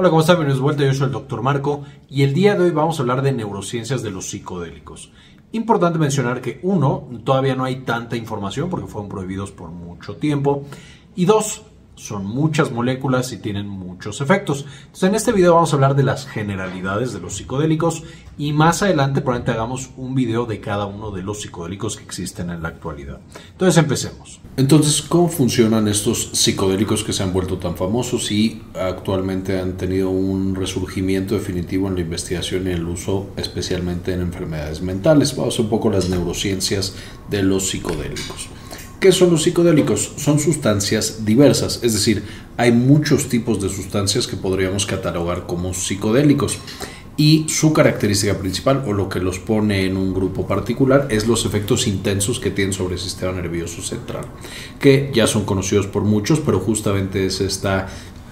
Hola, ¿cómo están? Bienvenidos de vuelta. Yo soy el Dr. Marco y el día de hoy vamos a hablar de neurociencias de los psicodélicos. Importante mencionar que uno, todavía no hay tanta información porque fueron prohibidos por mucho tiempo. Y dos, son muchas moléculas y tienen muchos efectos. Entonces, en este video vamos a hablar de las generalidades de los psicodélicos y más adelante probablemente hagamos un video de cada uno de los psicodélicos que existen en la actualidad. Entonces, empecemos. Entonces, ¿cómo funcionan estos psicodélicos que se han vuelto tan famosos y actualmente han tenido un resurgimiento definitivo en la investigación y el uso, especialmente en enfermedades mentales? Vamos un poco las neurociencias de los psicodélicos. ¿Qué son los psicodélicos? Son sustancias diversas, es decir, hay muchos tipos de sustancias que podríamos catalogar como psicodélicos. Y su característica principal, o lo que los pone en un grupo particular, es los efectos intensos que tienen sobre el sistema nervioso central, que ya son conocidos por muchos, pero justamente es esta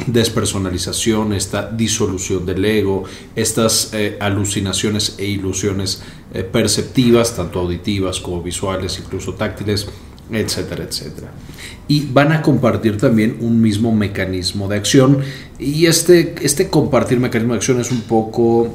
despersonalización, esta disolución del ego, estas eh, alucinaciones e ilusiones eh, perceptivas, tanto auditivas como visuales, incluso táctiles, etcétera, etcétera. Y van a compartir también un mismo mecanismo de acción y este, este compartir mecanismo de acción es un poco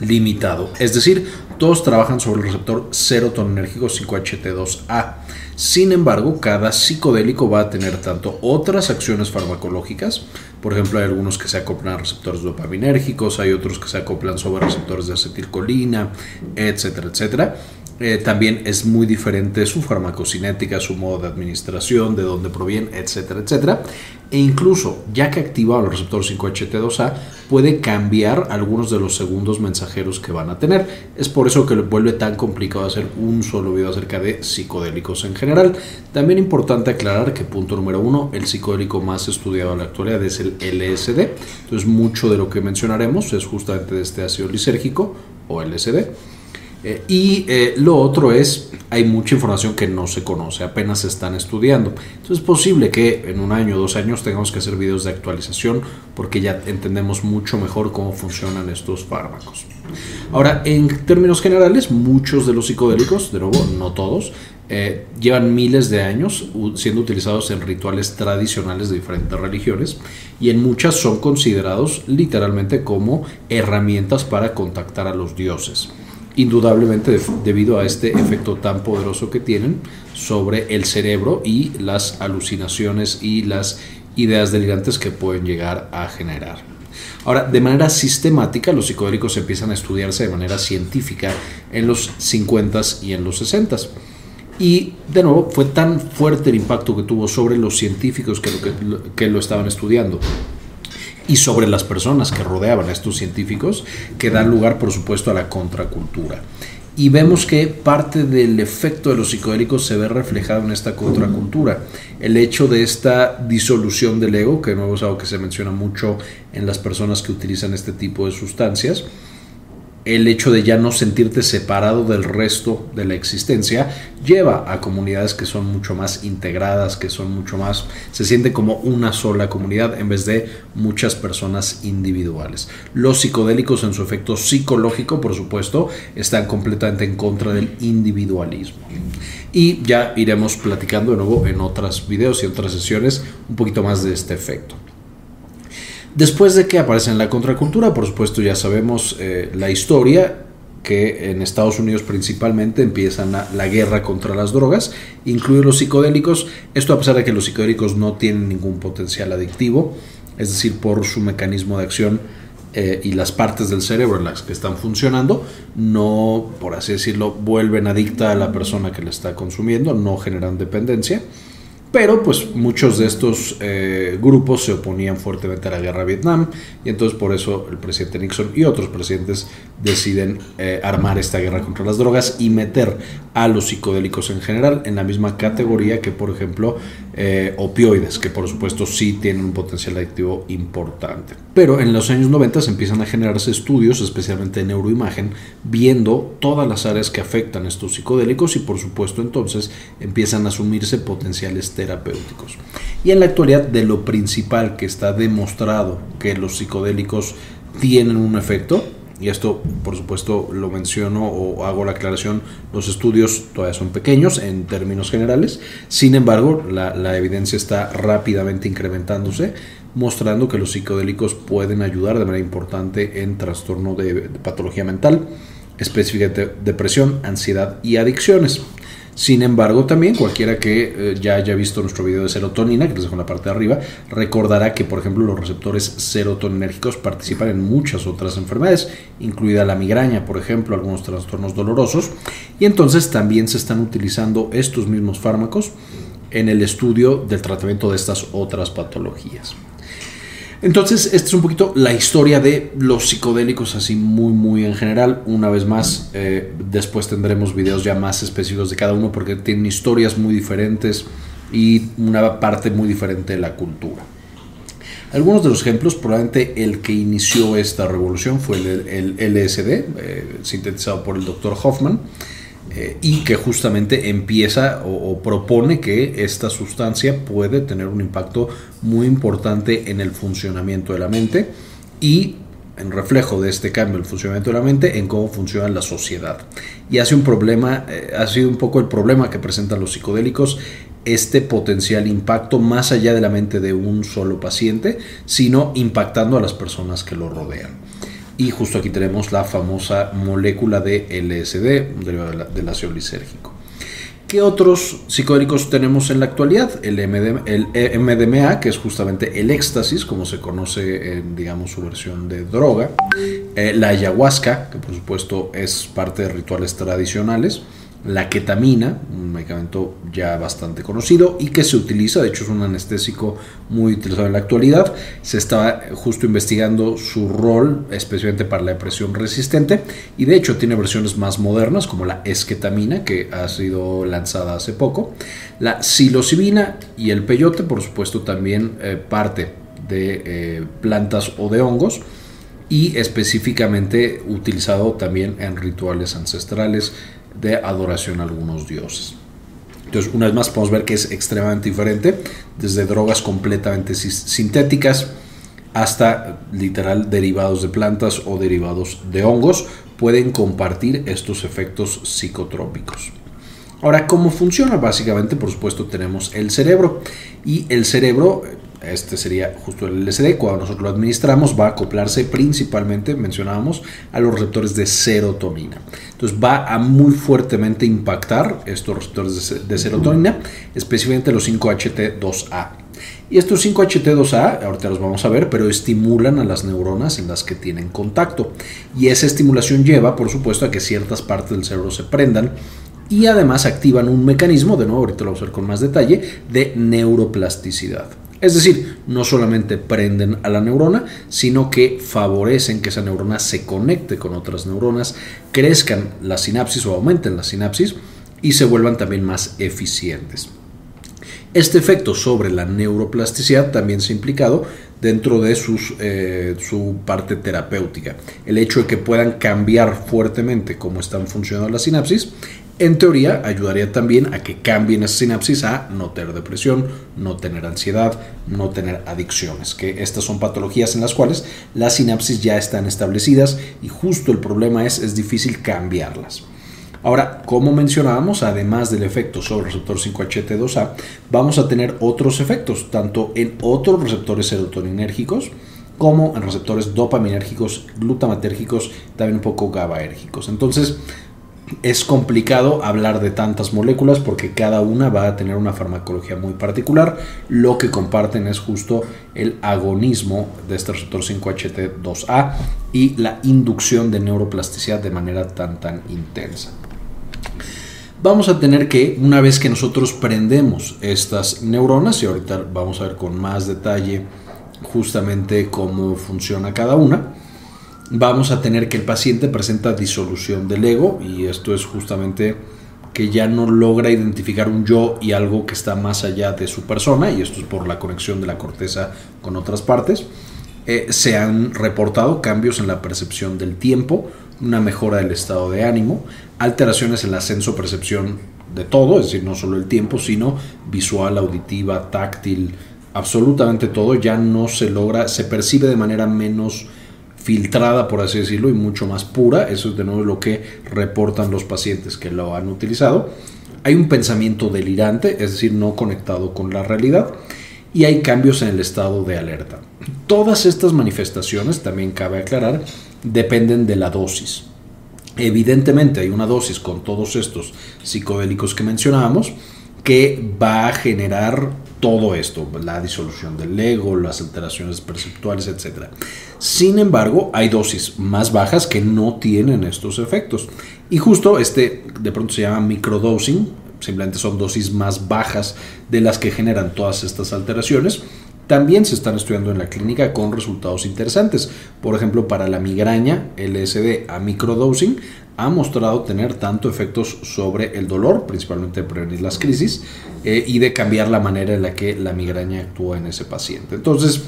limitado. Es decir, todos trabajan sobre el receptor serotoninérgico 5HT2A. Sin embargo, cada psicodélico va a tener tanto otras acciones farmacológicas, por ejemplo, hay algunos que se acoplan a receptores dopaminérgicos, hay otros que se acoplan sobre receptores de acetilcolina, etcétera, etcétera eh, también es muy diferente su farmacocinética, su modo de administración, de dónde proviene, etcétera, etcétera. E incluso, ya que activado el receptor 5HT2A, puede cambiar algunos de los segundos mensajeros que van a tener. Es por eso que le vuelve tan complicado hacer un solo video acerca de psicodélicos en general. También importante aclarar que, punto número uno, el psicodélico más estudiado en la actualidad es el LSD. Entonces, mucho de lo que mencionaremos es justamente de este ácido lisérgico o LSD. Eh, y eh, lo otro es, hay mucha información que no se conoce, apenas se están estudiando. Entonces es posible que en un año o dos años tengamos que hacer videos de actualización porque ya entendemos mucho mejor cómo funcionan estos fármacos. Ahora, en términos generales, muchos de los psicodélicos, de nuevo, no todos, eh, llevan miles de años siendo utilizados en rituales tradicionales de diferentes religiones y en muchas son considerados literalmente como herramientas para contactar a los dioses indudablemente debido a este efecto tan poderoso que tienen sobre el cerebro y las alucinaciones y las ideas delirantes que pueden llegar a generar. Ahora, de manera sistemática, los psicodélicos empiezan a estudiarse de manera científica en los 50s y en los 60s. Y de nuevo, fue tan fuerte el impacto que tuvo sobre los científicos que lo, que lo estaban estudiando y sobre las personas que rodeaban a estos científicos, que dan lugar, por supuesto, a la contracultura. Y vemos que parte del efecto de los psicodélicos se ve reflejado en esta contracultura. El hecho de esta disolución del ego, que no es algo que se menciona mucho en las personas que utilizan este tipo de sustancias, el hecho de ya no sentirte separado del resto de la existencia lleva a comunidades que son mucho más integradas, que son mucho más, se siente como una sola comunidad en vez de muchas personas individuales. Los psicodélicos en su efecto psicológico, por supuesto, están completamente en contra del individualismo. Y ya iremos platicando de nuevo en otros videos y otras sesiones un poquito más de este efecto. Después de que aparece en la contracultura, por supuesto ya sabemos eh, la historia, que en Estados Unidos principalmente empiezan la, guerra contra las drogas, incluir los psicodélicos, esto a pesar de que los psicodélicos no tienen ningún potencial adictivo, es decir, por su mecanismo de acción eh, y las partes del cerebro en las que están funcionando, no, por así decirlo, vuelven adicta a la persona que le está consumiendo, no generan dependencia. Pero pues muchos de estos eh, grupos se oponían fuertemente a la guerra de Vietnam y entonces por eso el presidente Nixon y otros presidentes deciden eh, armar esta guerra contra las drogas y meter a los psicodélicos en general en la misma categoría que por ejemplo eh, opioides, que por supuesto sí tienen un potencial adictivo importante. Pero en los años 90 empiezan a generarse estudios, especialmente de neuroimagen, viendo todas las áreas que afectan estos psicodélicos y por supuesto entonces empiezan a asumirse potenciales terapéuticos. Y en la actualidad de lo principal que está demostrado que los psicodélicos tienen un efecto, y esto por supuesto lo menciono o hago la aclaración, los estudios todavía son pequeños en términos generales, sin embargo la, evidencia está rápidamente incrementándose mostrando que los psicodélicos pueden ayudar de manera importante en trastorno de, de patología mental, específicamente depresión, ansiedad y adicciones. Sin embargo, también cualquiera que eh, ya haya visto nuestro video de serotonina, que les dejo en la parte de arriba, recordará que, por ejemplo, los receptores serotoninérgicos participan en muchas otras enfermedades, incluida la migraña, por ejemplo, algunos trastornos dolorosos, y entonces también se están utilizando estos mismos fármacos en el estudio del tratamiento de estas otras patologías. Entonces, esta es un poquito la historia de los psicodélicos, así muy, muy en general. Una vez más, eh, después tendremos videos ya más específicos de cada uno porque tienen historias muy diferentes y una parte muy diferente de la cultura. Algunos de los ejemplos, probablemente el que inició esta revolución fue el, LSD, eh, sintetizado por el Dr. Hoffman. Eh, y que justamente empieza o, propone que esta sustancia puede tener un impacto muy importante en el funcionamiento de la mente y en reflejo de este cambio en el funcionamiento de la mente en cómo funciona la sociedad. Y hace un problema, eh, ha sido un poco el problema que presentan los psicodélicos, este potencial impacto más allá de la mente de un solo paciente, sino impactando a las personas que lo rodean. Y justo aquí tenemos la famosa molécula de LSD, derivado del ácido lisérgico. ¿Qué otros psicodélicos tenemos en la actualidad? El, MDMA, que es justamente el éxtasis, como se conoce en digamos, su versión de droga. Eh, la ayahuasca, que por supuesto es parte de rituales tradicionales la ketamina, un medicamento ya bastante conocido y que se utiliza, de hecho es un anestésico muy utilizado en la actualidad. Se está justo investigando su rol, especialmente para la depresión resistente, y de hecho tiene versiones más modernas como la esketamina, que ha sido lanzada hace poco. La psilocibina y el peyote, por supuesto, también eh, parte de eh, plantas o de hongos y específicamente utilizado también en rituales ancestrales de adoración a algunos dioses. Entonces, una vez más podemos ver que es extremadamente diferente, desde drogas completamente sintéticas hasta literal derivados de plantas o derivados de hongos, pueden compartir estos efectos psicotrópicos. Ahora, ¿cómo funciona? Básicamente, por supuesto, tenemos el cerebro y el cerebro este sería justo el LSD, cuando nosotros lo administramos va a acoplarse principalmente, mencionábamos, a los receptores de serotonina. Entonces va a muy fuertemente impactar estos receptores de, serotonina, especialmente los 5HT2A. Y estos 5HT2A, ahorita los vamos a ver, pero estimulan a las neuronas en las que tienen contacto. Y esa estimulación lleva, por supuesto, a que ciertas partes del cerebro se prendan y además activan un mecanismo, de nuevo ahorita lo vamos a ver con más detalle, de neuroplasticidad. Es decir, no solamente prenden a la neurona, sino que favorecen que esa neurona se conecte con otras neuronas, crezcan las sinapsis o aumenten las sinapsis y se vuelvan también más eficientes. Este efecto sobre la neuroplasticidad también se ha implicado dentro de eh, su parte terapéutica. El hecho de que puedan cambiar fuertemente cómo están funcionando las sinapsis en teoría ayudaría también a que cambien esas sinapsis a no tener depresión, no tener ansiedad, no tener adicciones, que estas son patologías en las cuales las sinapsis ya están establecidas y justo el problema es es difícil cambiarlas. Ahora, como mencionábamos, además del efecto sobre el receptor 5HT2A, vamos a tener otros efectos, tanto en otros receptores serotoninérgicos, como en receptores dopaminérgicos, glutamatérgicos, también un poco GABAérgicos. Entonces, es complicado hablar de tantas moléculas porque cada una va a tener una farmacología muy particular. Lo que comparten es justo el agonismo de este receptor 5HT2A y la inducción de neuroplasticidad de manera tan tan intensa. Vamos a tener que, una vez que nosotros prendemos estas neuronas, y ahorita vamos a ver con más detalle justamente cómo funciona cada una, vamos a tener que el paciente presenta disolución del ego y esto es justamente que ya no logra identificar un yo y algo que está más allá de su persona y esto es por la conexión de la corteza con otras partes. Eh, se han reportado cambios en la percepción del tiempo, una mejora del estado de ánimo, alteraciones en la senso-percepción de todo, es decir, no solo el tiempo, sino visual, auditiva, táctil, absolutamente todo, ya no se logra, se percibe de manera menos filtrada, por así decirlo, y mucho más pura. Eso es de nuevo lo que reportan los pacientes que lo han utilizado. Hay un pensamiento delirante, es decir, no conectado con la realidad. y hay cambios en el estado de alerta. Todas estas manifestaciones, también cabe aclarar, dependen de la dosis. Evidentemente hay una dosis con todos estos psicodélicos que mencionábamos que va a generar todo esto, la disolución del ego, las alteraciones perceptuales, etc. Sin embargo, hay dosis más bajas que no tienen estos efectos. Y justo este de pronto se llama microdosing, simplemente son dosis más bajas de las que generan todas estas alteraciones. También se están estudiando en la clínica con resultados interesantes. Por ejemplo, para la migraña, LSD a microdosing ha mostrado tener tanto efectos sobre el dolor, principalmente de prevenir las crisis, eh, y de cambiar la manera en la que la migraña actúa en ese paciente. Entonces,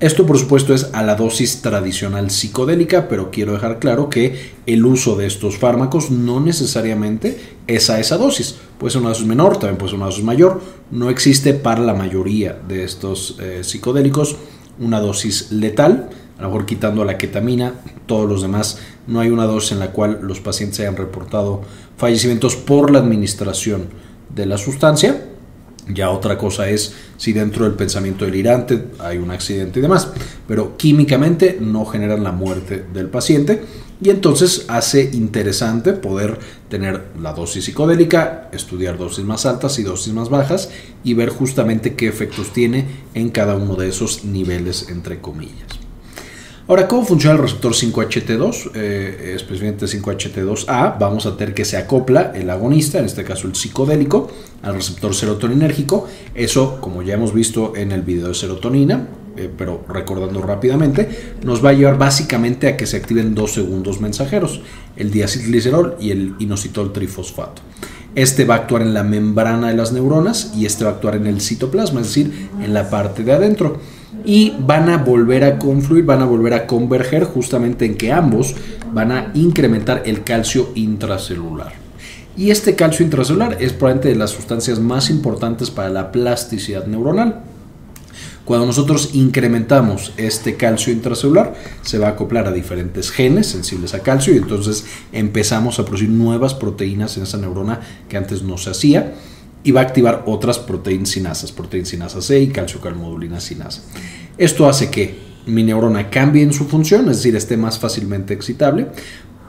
esto por supuesto es a la dosis tradicional psicodélica, pero quiero dejar claro que el uso de estos fármacos no necesariamente es a esa dosis. Puede ser una dosis menor, también puede ser una dosis mayor. No existe para la mayoría de estos eh, psicodélicos una dosis letal, a lo mejor quitando la ketamina, todos los demás, no hay una dosis en la cual los pacientes hayan reportado fallecimientos por la administración de la sustancia. Ya otra cosa es si dentro del pensamiento delirante hay un accidente y demás, pero químicamente no generan la muerte del paciente y entonces hace interesante poder tener la dosis psicodélica, estudiar dosis más altas y dosis más bajas y ver justamente qué efectos tiene en cada uno de esos niveles entre comillas. Ahora, ¿cómo funciona el receptor 5HT2? Eh, especialmente 5HT2A, vamos a tener que se acopla el agonista, en este caso el psicodélico, al receptor serotoninérgico. Eso, como ya hemos visto en el video de serotonina, eh, pero recordando rápidamente, nos va a llevar básicamente a que se activen dos segundos mensajeros, el diacilglicerol y el inositol trifosfato. Este va a actuar en la membrana de las neuronas y este va a actuar en el citoplasma, es decir, en la parte de adentro y van a volver a confluir, van a volver a converger justamente en que ambos van a incrementar el calcio intracelular. Y este calcio intracelular es probablemente de las sustancias más importantes para la plasticidad neuronal. Cuando nosotros incrementamos este calcio intracelular, se va a acoplar a diferentes genes sensibles a calcio y entonces empezamos a producir nuevas proteínas en esa neurona que antes no se hacía y va a activar otras proteínas sinasas, proteína sinasa C y calcio calmodulina sinasa. Esto hace que mi neurona cambie en su función, es decir, esté más fácilmente excitable,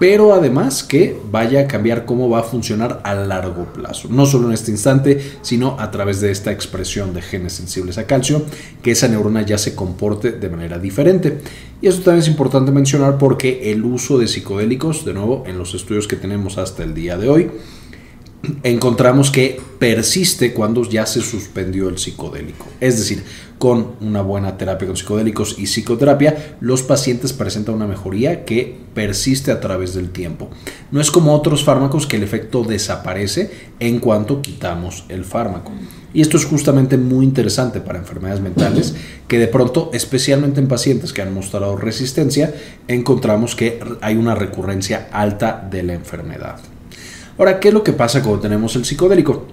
pero además que vaya a cambiar cómo va a funcionar a largo plazo. No solo en este instante, sino a través de esta expresión de genes sensibles a calcio, que esa neurona ya se comporte de manera diferente. Y eso también es importante mencionar porque el uso de psicodélicos, de nuevo, en los estudios que tenemos hasta el día de hoy, encontramos que persiste cuando ya se suspendió el psicodélico. Es decir, con una buena terapia con psicodélicos y psicoterapia, los pacientes presentan una mejoría que persiste a través del tiempo. No es como otros fármacos que el efecto desaparece en cuanto quitamos el fármaco. Y esto es justamente muy interesante para enfermedades mentales, que de pronto, especialmente en pacientes que han mostrado resistencia, encontramos que hay una recurrencia alta de la enfermedad. Ahora, ¿qué es lo que pasa cuando tenemos el psicodélico?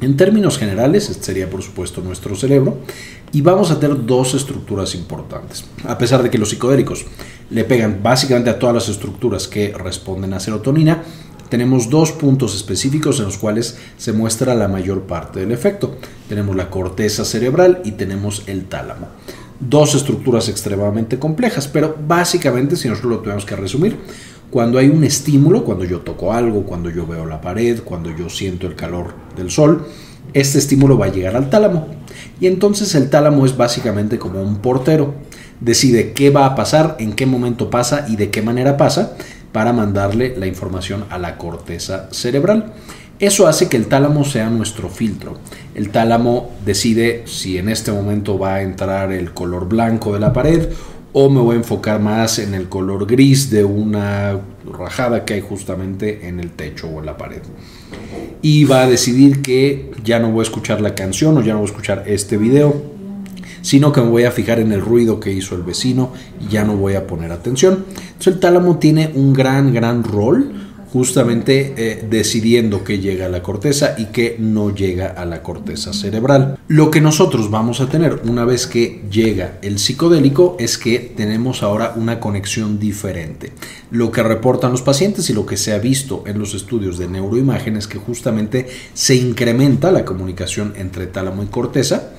En términos generales, este sería por supuesto nuestro cerebro, y vamos a tener dos estructuras importantes. A pesar de que los psicodélicos le pegan básicamente a todas las estructuras que responden a serotonina, tenemos dos puntos específicos en los cuales se muestra la mayor parte del efecto. Tenemos la corteza cerebral y tenemos el tálamo. Dos estructuras extremadamente complejas, pero básicamente, si nosotros lo tenemos que resumir, cuando hay un estímulo, cuando yo toco algo, cuando yo veo la pared, cuando yo siento el calor del sol, este estímulo va a llegar al tálamo. Y entonces el tálamo es básicamente como un portero. Decide qué va a pasar, en qué momento pasa y de qué manera pasa para mandarle la información a la corteza cerebral. Eso hace que el tálamo sea nuestro filtro. El tálamo decide si en este momento va a entrar el color blanco de la pared o me voy a enfocar más en el color gris de una rajada que hay justamente en el techo o en la pared. Y va a decidir que ya no voy a escuchar la canción o ya no voy a escuchar este video, sino que me voy a fijar en el ruido que hizo el vecino y ya no voy a poner atención. Entonces el tálamo tiene un gran, gran rol justamente eh, decidiendo que llega a la corteza y que no llega a la corteza cerebral. Lo que nosotros vamos a tener una vez que llega el psicodélico es que tenemos ahora una conexión diferente. Lo que reportan los pacientes y lo que se ha visto en los estudios de neuroimagen es que justamente se incrementa la comunicación entre tálamo y corteza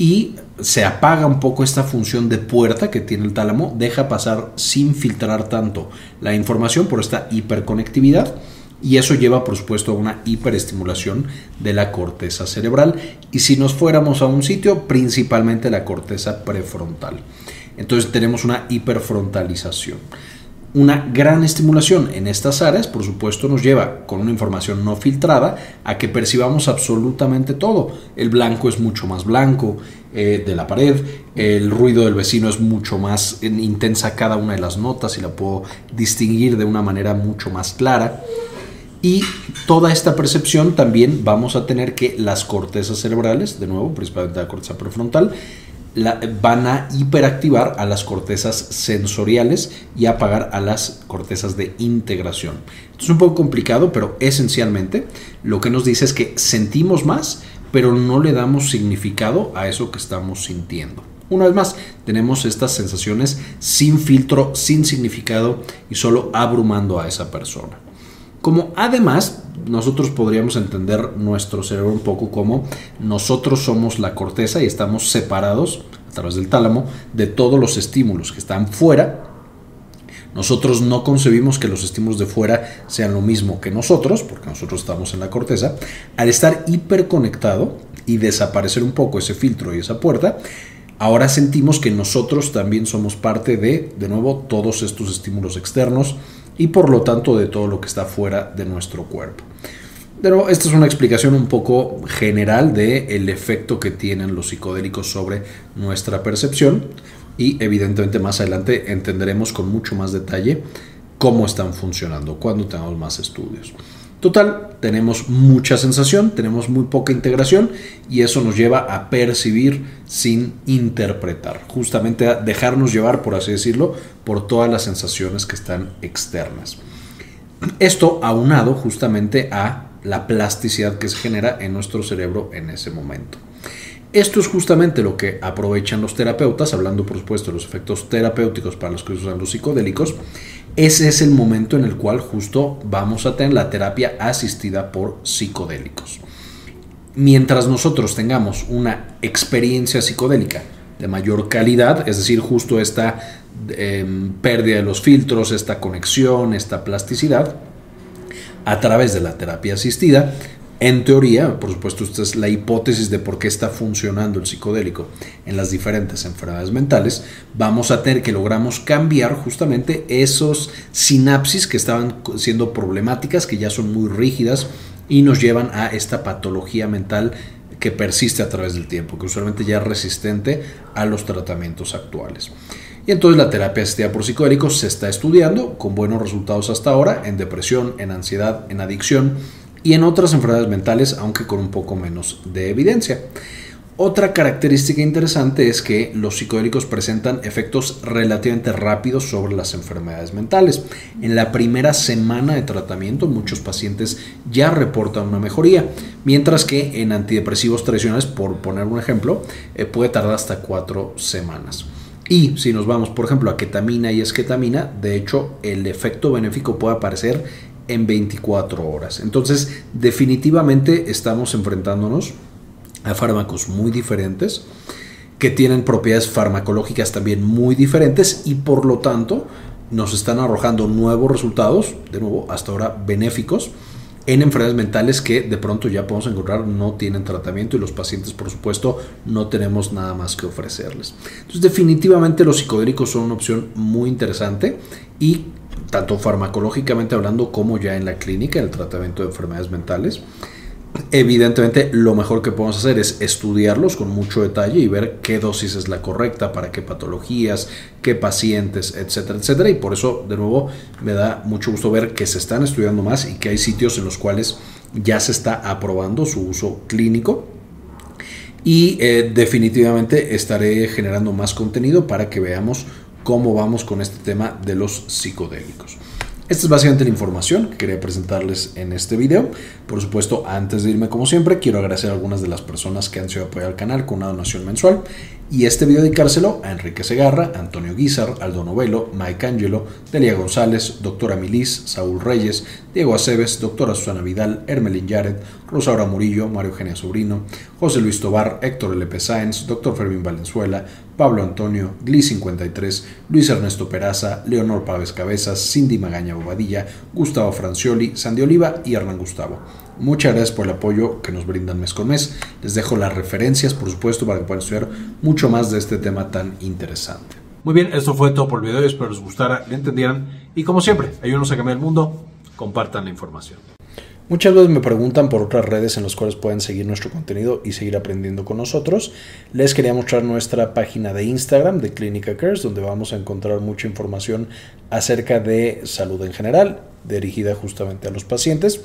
y se apaga un poco esta función de puerta que tiene el tálamo, deja pasar sin filtrar tanto la información por esta hiperconectividad y eso lleva por supuesto a una hiperestimulación de la corteza cerebral y si nos fuéramos a un sitio principalmente la corteza prefrontal. Entonces tenemos una hiperfrontalización. Una gran estimulación en estas áreas, por supuesto, nos lleva con una información no filtrada a que percibamos absolutamente todo. El blanco es mucho más blanco eh, de la pared, el ruido del vecino es mucho más intensa cada una de las notas y la puedo distinguir de una manera mucho más clara. Y toda esta percepción también vamos a tener que las cortezas cerebrales, de nuevo, principalmente la corteza prefrontal, van a hiperactivar a las cortezas sensoriales y apagar a las cortezas de integración. es un poco complicado, pero esencialmente lo que nos dice es que sentimos más, pero no le damos significado a eso que estamos sintiendo. Una vez más, tenemos estas sensaciones sin filtro, sin significado y solo abrumando a esa persona. Como además nosotros podríamos entender nuestro cerebro un poco como nosotros somos la corteza y estamos separados a través del tálamo de todos los estímulos que están fuera. Nosotros no concebimos que los estímulos de fuera sean lo mismo que nosotros, porque nosotros estamos en la corteza. Al estar hiperconectado y desaparecer un poco ese filtro y esa puerta, ahora sentimos que nosotros también somos parte de, de nuevo, todos estos estímulos externos y por lo tanto de todo lo que está fuera de nuestro cuerpo. Pero esta es una explicación un poco general del el efecto que tienen los psicodélicos sobre nuestra percepción y evidentemente más adelante entenderemos con mucho más detalle cómo están funcionando cuando tengamos más estudios. Total, tenemos mucha sensación, tenemos muy poca integración y eso nos lleva a percibir sin interpretar, justamente a dejarnos llevar, por así decirlo, por todas las sensaciones que están externas. Esto aunado justamente a la plasticidad que se genera en nuestro cerebro en ese momento. Esto es justamente lo que aprovechan los terapeutas, hablando por supuesto de los efectos terapéuticos para los que usan los psicodélicos. Ese es el momento en el cual justo vamos a tener la terapia asistida por psicodélicos. Mientras nosotros tengamos una experiencia psicodélica de mayor calidad, es decir, justo esta em, pérdida de los filtros, esta conexión, esta plasticidad, a través de la terapia asistida, en teoría, por supuesto, esta es la hipótesis de por qué está funcionando el psicodélico en las diferentes enfermedades mentales, vamos a tener que logramos cambiar justamente esos sinapsis que estaban siendo problemáticas, que ya son muy rígidas y nos llevan a esta patología mental que persiste a través del tiempo, que usualmente ya es resistente a los tratamientos actuales. Y entonces la terapia asistida por psicodélicos se está estudiando con buenos resultados hasta ahora en depresión, en ansiedad, en adicción y en otras enfermedades mentales, aunque con un poco menos de evidencia. Otra característica interesante es que los psicodélicos presentan efectos relativamente rápidos sobre las enfermedades mentales. En la primera semana de tratamiento muchos pacientes ya reportan una mejoría, mientras que en antidepresivos tradicionales, por poner un ejemplo, eh, puede tardar hasta cuatro semanas. Y si nos vamos, por ejemplo, a ketamina y esketamina, de hecho, el efecto benéfico puede aparecer en 24 horas. Entonces, definitivamente estamos enfrentándonos a fármacos muy diferentes que tienen propiedades farmacológicas también muy diferentes y por lo tanto nos están arrojando nuevos resultados, de nuevo, hasta ahora benéficos, en enfermedades mentales que de pronto ya podemos encontrar no tienen tratamiento y los pacientes, por supuesto, no tenemos nada más que ofrecerles. Entonces, definitivamente los psicodélicos son una opción muy interesante y tanto farmacológicamente hablando como ya en la clínica, en el tratamiento de enfermedades mentales. Evidentemente, lo mejor que podemos hacer es estudiarlos con mucho detalle y ver qué dosis es la correcta, para qué patologías, qué pacientes, etcétera, etcétera. Y por eso, de nuevo, me da mucho gusto ver que se están estudiando más y que hay sitios en los cuales ya se está aprobando su uso clínico. Y eh, definitivamente estaré generando más contenido para que veamos cómo vamos con este tema de los psicodélicos. Esta es básicamente la información que quería presentarles en este video. Por supuesto, antes de irme como siempre, quiero agradecer a algunas de las personas que han sido apoyar al canal con una donación mensual. Y este video dedicárselo a Enrique Segarra, Antonio Guizar, Aldo Novelo, Mike Angelo, Delia González, Doctora Milis, Saúl Reyes, Diego Aceves, Doctora Susana Vidal, Hermelín Yared, Rosaura Murillo, Mario Eugenia Sobrino, José Luis Tobar, Héctor L.P. Sáenz, Doctor Fermín Valenzuela, Pablo Antonio, Gli53, Luis Ernesto Peraza, Leonor Pávez Cabezas, Cindy Magaña Bobadilla, Gustavo Francioli, Sandy Oliva y Hernán Gustavo. Muchas gracias por el apoyo que nos brindan mes con mes. Les dejo las referencias, por supuesto, para que puedan estudiar mucho más de este tema tan interesante. Muy bien, esto fue todo por el video. Espero les gustara, le entendieran. Y como siempre, ayúdenos a cambiar el mundo. Compartan la información. Muchas veces me preguntan por otras redes en las cuales pueden seguir nuestro contenido y seguir aprendiendo con nosotros. Les quería mostrar nuestra página de Instagram de Clínica Cares, donde vamos a encontrar mucha información acerca de salud en general, dirigida justamente a los pacientes.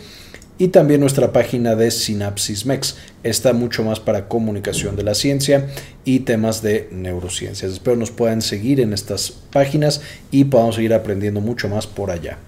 Y también nuestra página de Synapsis Mex. Está mucho más para comunicación de la ciencia y temas de neurociencias. Espero nos puedan seguir en estas páginas y podamos seguir aprendiendo mucho más por allá.